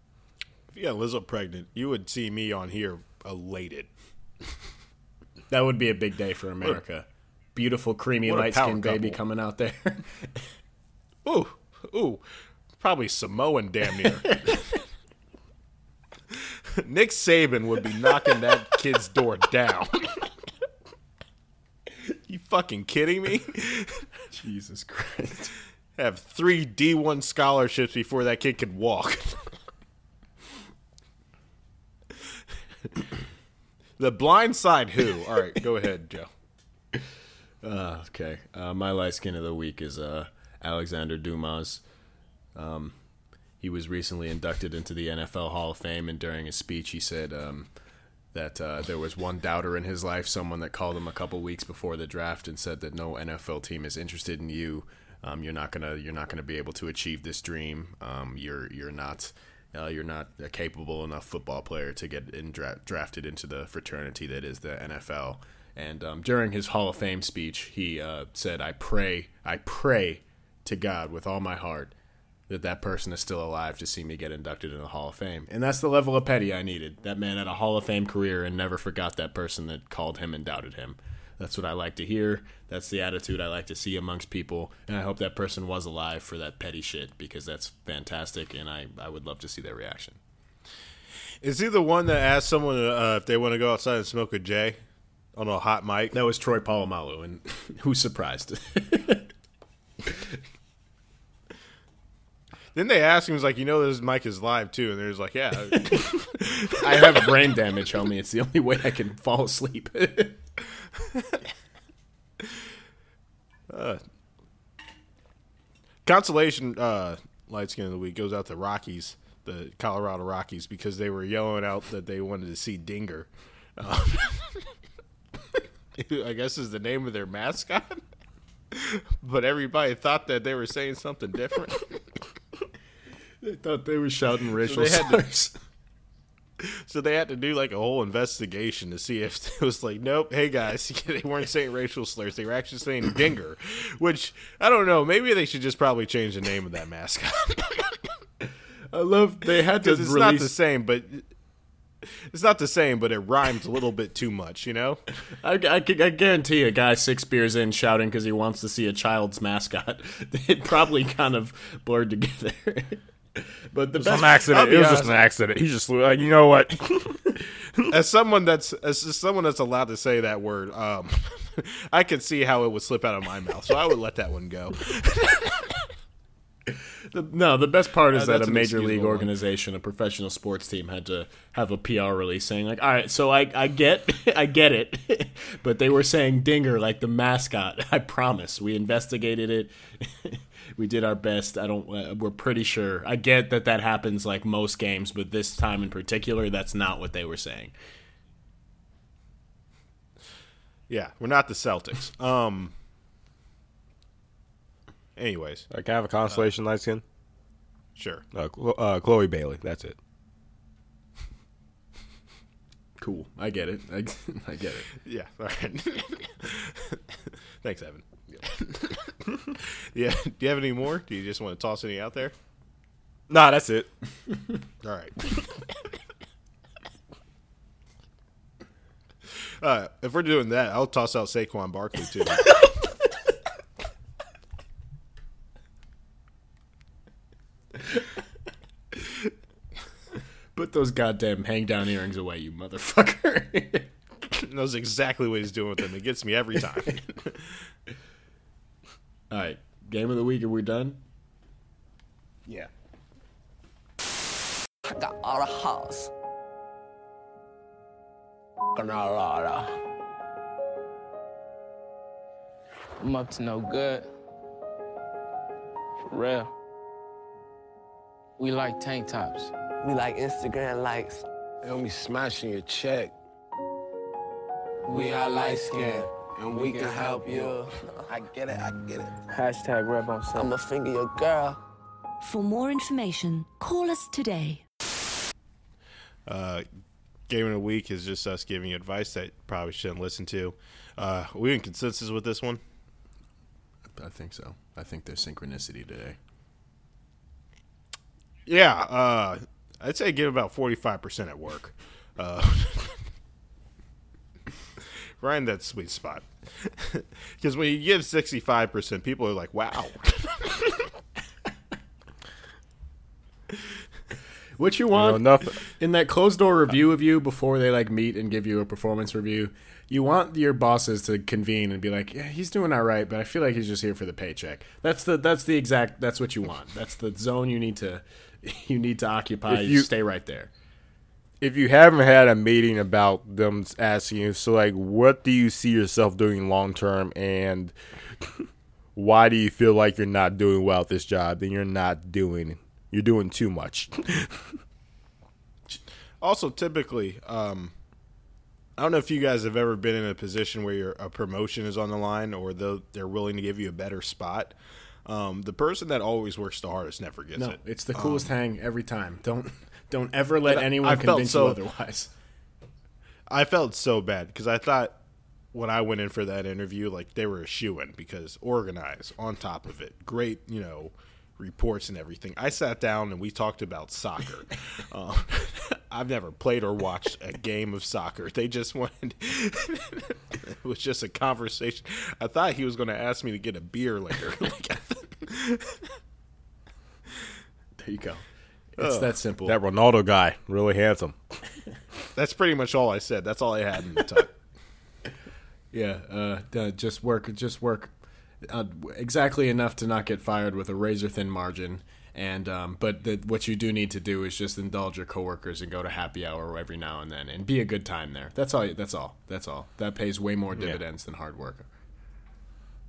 if you got Lizzo pregnant, you would see me on here elated. that would be a big day for America. Beautiful, creamy, light power skinned baby coming out there. Ooh, ooh, probably Samoan damn near. Nick Saban would be knocking that kid's door down. you fucking kidding me? Jesus Christ. Have three D1 scholarships before that kid could walk. the blind side who? All right, go ahead, Joe. Uh, okay. Uh, my light skin of the week is uh, Alexander Dumas. Um, he was recently inducted into the NFL Hall of Fame, and during his speech, he said um, that uh, there was one doubter in his life, someone that called him a couple weeks before the draft and said that no NFL team is interested in you. Um, you're not gonna you're not gonna be able to achieve this dream. Um, you're you're not uh, you're not a capable enough football player to get in dra- drafted into the fraternity that is the NFL. And um, during his Hall of Fame speech, he uh, said, "I pray, I pray to God with all my heart that that person is still alive to see me get inducted into the Hall of Fame." And that's the level of petty I needed. That man had a Hall of Fame career and never forgot that person that called him and doubted him. That's what I like to hear. That's the attitude I like to see amongst people. And I hope that person was alive for that petty shit because that's fantastic. And I, I would love to see their reaction. Is he the one that asked someone uh, if they want to go outside and smoke a J on a hot mic? That was Troy Polamalu, and who's surprised? Then they asked him, he was like, you know, this mic is live too, and they're just like, yeah. I have brain damage, homie. It's the only way I can fall asleep. Consolation uh, light skin of the week goes out to Rockies, the Colorado Rockies, because they were yelling out that they wanted to see Dinger. Um, I guess is the name of their mascot. But everybody thought that they were saying something different. I thought they were shouting racial they to- slurs. So they had to do like a whole investigation to see if it was like, nope, hey guys, they weren't saying racial slurs. They were actually saying dinger, which I don't know. Maybe they should just probably change the name of that mascot. I love they had to it's not the same, but it's not the same, but it rhymes a little bit too much, you know? I, I, I guarantee a guy six beers in shouting because he wants to see a child's mascot. It probably kind of blurred together. but the best Some accident. It was just an accident. He just like, you know what? As someone that's as someone that's allowed to say that word, um, I could see how it would slip out of my mouth, so I would let that one go. The, no, the best part is Uh, that a major league one. organization, a professional sports team, had to have a PR release saying like, "All right, so I, I get, I get it," but they were saying Dinger like the mascot. I promise, we investigated it. We did our best. I don't. Uh, we're pretty sure. I get that that happens like most games, but this time in particular, that's not what they were saying. Yeah, we're not the Celtics. Um. Anyways, I can I have a constellation light skin. sure. Uh, uh, Chloe Bailey. That's it. Cool. I get it. I, I get it. Yeah. All right. Thanks, Evan. yeah. Do you have any more? Do you just want to toss any out there? Nah, that's it. All right. uh, if we're doing that, I'll toss out Saquon Barkley too. Put those goddamn hang down earrings away, you motherfucker. knows exactly what he's doing with them. It gets me every time. All right. Game of the week. Are we done? yeah. I got all the hoes. Granada. I'm up to no good. For real. We like tank tops. We like Instagram likes. And we smashing your check. We are light skinned and we can help you. I get it, I get it. Hashtag rep on set. I'ma finger your girl. For more information, call us today. Uh, game of the week is just us giving you advice that you probably shouldn't listen to. Uh, are we in consensus with this one? I think so. I think there's synchronicity today. Yeah. Uh, I'd say give about forty five percent at work. Uh, Find that sweet spot. Because when you give sixty five percent, people are like, "Wow." What you You know, want in that closed door review of you before they like meet and give you a performance review? You want your bosses to convene and be like, "Yeah, he's doing all right, but I feel like he's just here for the paycheck." That's the that's the exact that's what you want. That's the zone you need to you need to occupy. If You you- stay right there. If you haven't had a meeting about them asking you, so like, what do you see yourself doing long term, and why do you feel like you're not doing well at this job? Then you're not doing. You're doing too much. also, typically, um, I don't know if you guys have ever been in a position where your a promotion is on the line, or though they're willing to give you a better spot. Um, the person that always works the hardest never gets No, it. it's the coolest hang every time. Don't don't ever let But anyone I convince so- you otherwise. I felt so bad because I thought when I went in for that interview, like they were a shoe in because organized, on top of it, great, you know, reports and everything. I sat down and we talked about soccer. um, I've never played or watched a game of soccer. They just wanted. it was just a conversation. I thought he was going to ask me to get a beer later. like, There you go. It's that simple. that Ronaldo guy, really handsome. that's pretty much all I said. That's all I had in the talk. Yeah, uh, just work, just work uh, exactly enough to not get fired with a razor thin margin. And um, but the, what you do need to do is just indulge your coworkers and go to happy hour every now and then, and be a good time there. That's all. That's all. That's all. That pays way more dividends than hard work.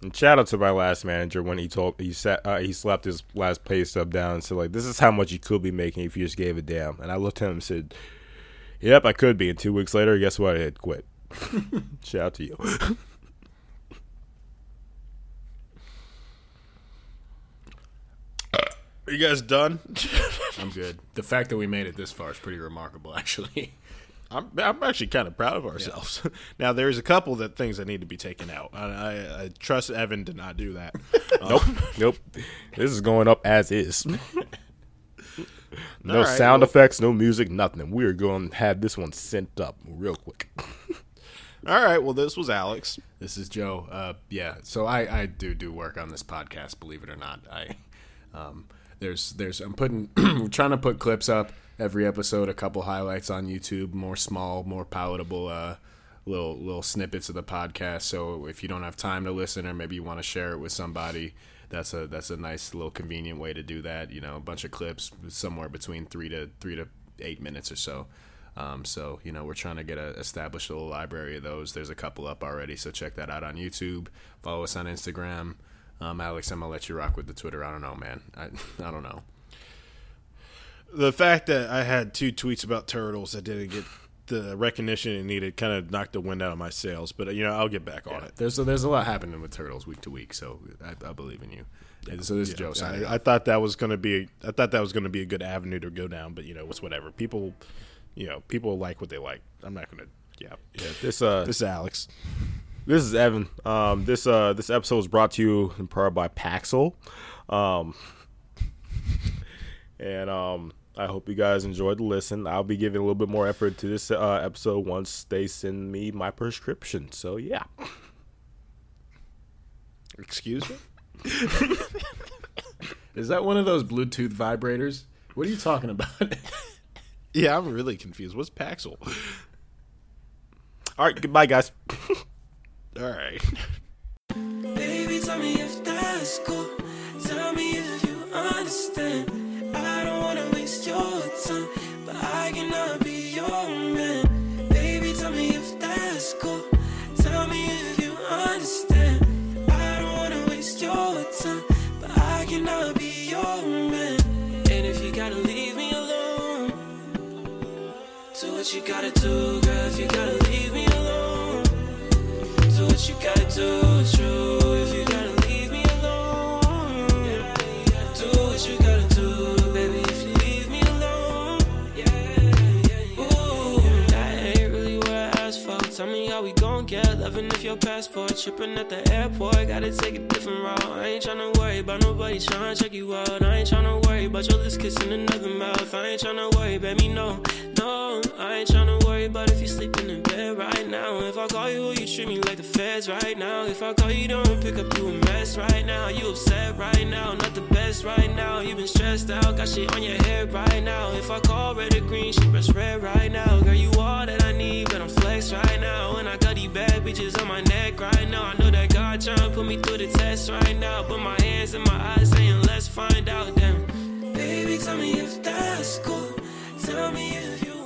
And shout out to my last manager when he told he sat uh, he slapped his last pay stub down and said like this is how much you could be making if you just gave a damn. And I looked at him and said, "Yep, I could be." And two weeks later, guess what? I had quit. shout out to you. Are you guys done? I'm good. The fact that we made it this far is pretty remarkable, actually. I'm, I'm actually kind of proud of ourselves. now, there's a couple that things that need to be taken out. I, I, I trust Evan did not do that. nope, nope. This is going up as is. No All right, sound well- effects, no music, nothing. We're going to have this one sent up real quick. All right. Well, this was Alex. This is Joe. Uh, yeah, so I, I do do work on this podcast. Believe it or not, I um, there's there's I'm putting we're trying to put clips up every episode, a couple highlights on YouTube, more small, more palatable uh, little little snippets of the podcast. So if you don't have time to listen, or maybe you want to share it with somebody, that's a that's a nice little convenient way to do that. You know, a bunch of clips somewhere between three to three to eight minutes or so. Um, so you know we're trying to get a established little library of those. There's a couple up already, so check that out on YouTube. Follow us on Instagram. Um, Alex, I'm gonna let you rock with the Twitter. I don't know, man. I I don't know. The fact that I had two tweets about turtles that didn't get the recognition it needed kind of knocked the wind out of my sails. But you know, I'll get back on it. There's a, there's a lot happening with turtles week to week, so I, I believe in you. And so this is Yeah, Joe signing. I, I thought that was going to be I thought that was going to be a good avenue to go down, but you know, it's whatever. People, you know, people like what they like. I'm not going to. Yeah. Yeah, this uh, This is Alex. This is Evan. Um, this uh, this episode was brought to you in part by Paxil, um, and um, I hope you guys enjoyed the listen. I'll be giving a little bit more effort to this uh, episode once they send me my prescription. So yeah, Excuse me. Is that one of those Bluetooth vibrators? What are you talking about? Yeah, I'm really confused. What's Paxil? all right, goodbye, guys. All right. Baby, what you gotta do, girl. If you gotta leave me alone. Do what you gotta do, true. If you gotta leave me alone, do what you gotta do, baby. If you leave me alone, yeah, yeah, yeah. ooh, that ain't really what I asked for. Tell me how we gon' get loving if your passport tripping at the airport. Gotta take a different route. I ain't tryna worry about nobody tryna check you out. I ain't tryna worry about your lips kissing another mouth. I ain't tryna worry, baby, no, know. I ain't tryna worry about if you sleeping in bed right now. If I call you, you treat me like the feds right now. If I call you, don't pick up, you a mess right now. You upset right now, not the best right now. You been stressed out, got shit on your head right now. If I call red or green, she press red right now. Girl, you all that I need, but I'm flexed right now. And I got these bad bitches on my neck right now. I know that God tryna put me through the test right now. Put my hands in my eyes saying, let's find out, damn. Baby, tell me if that's cool tell me if you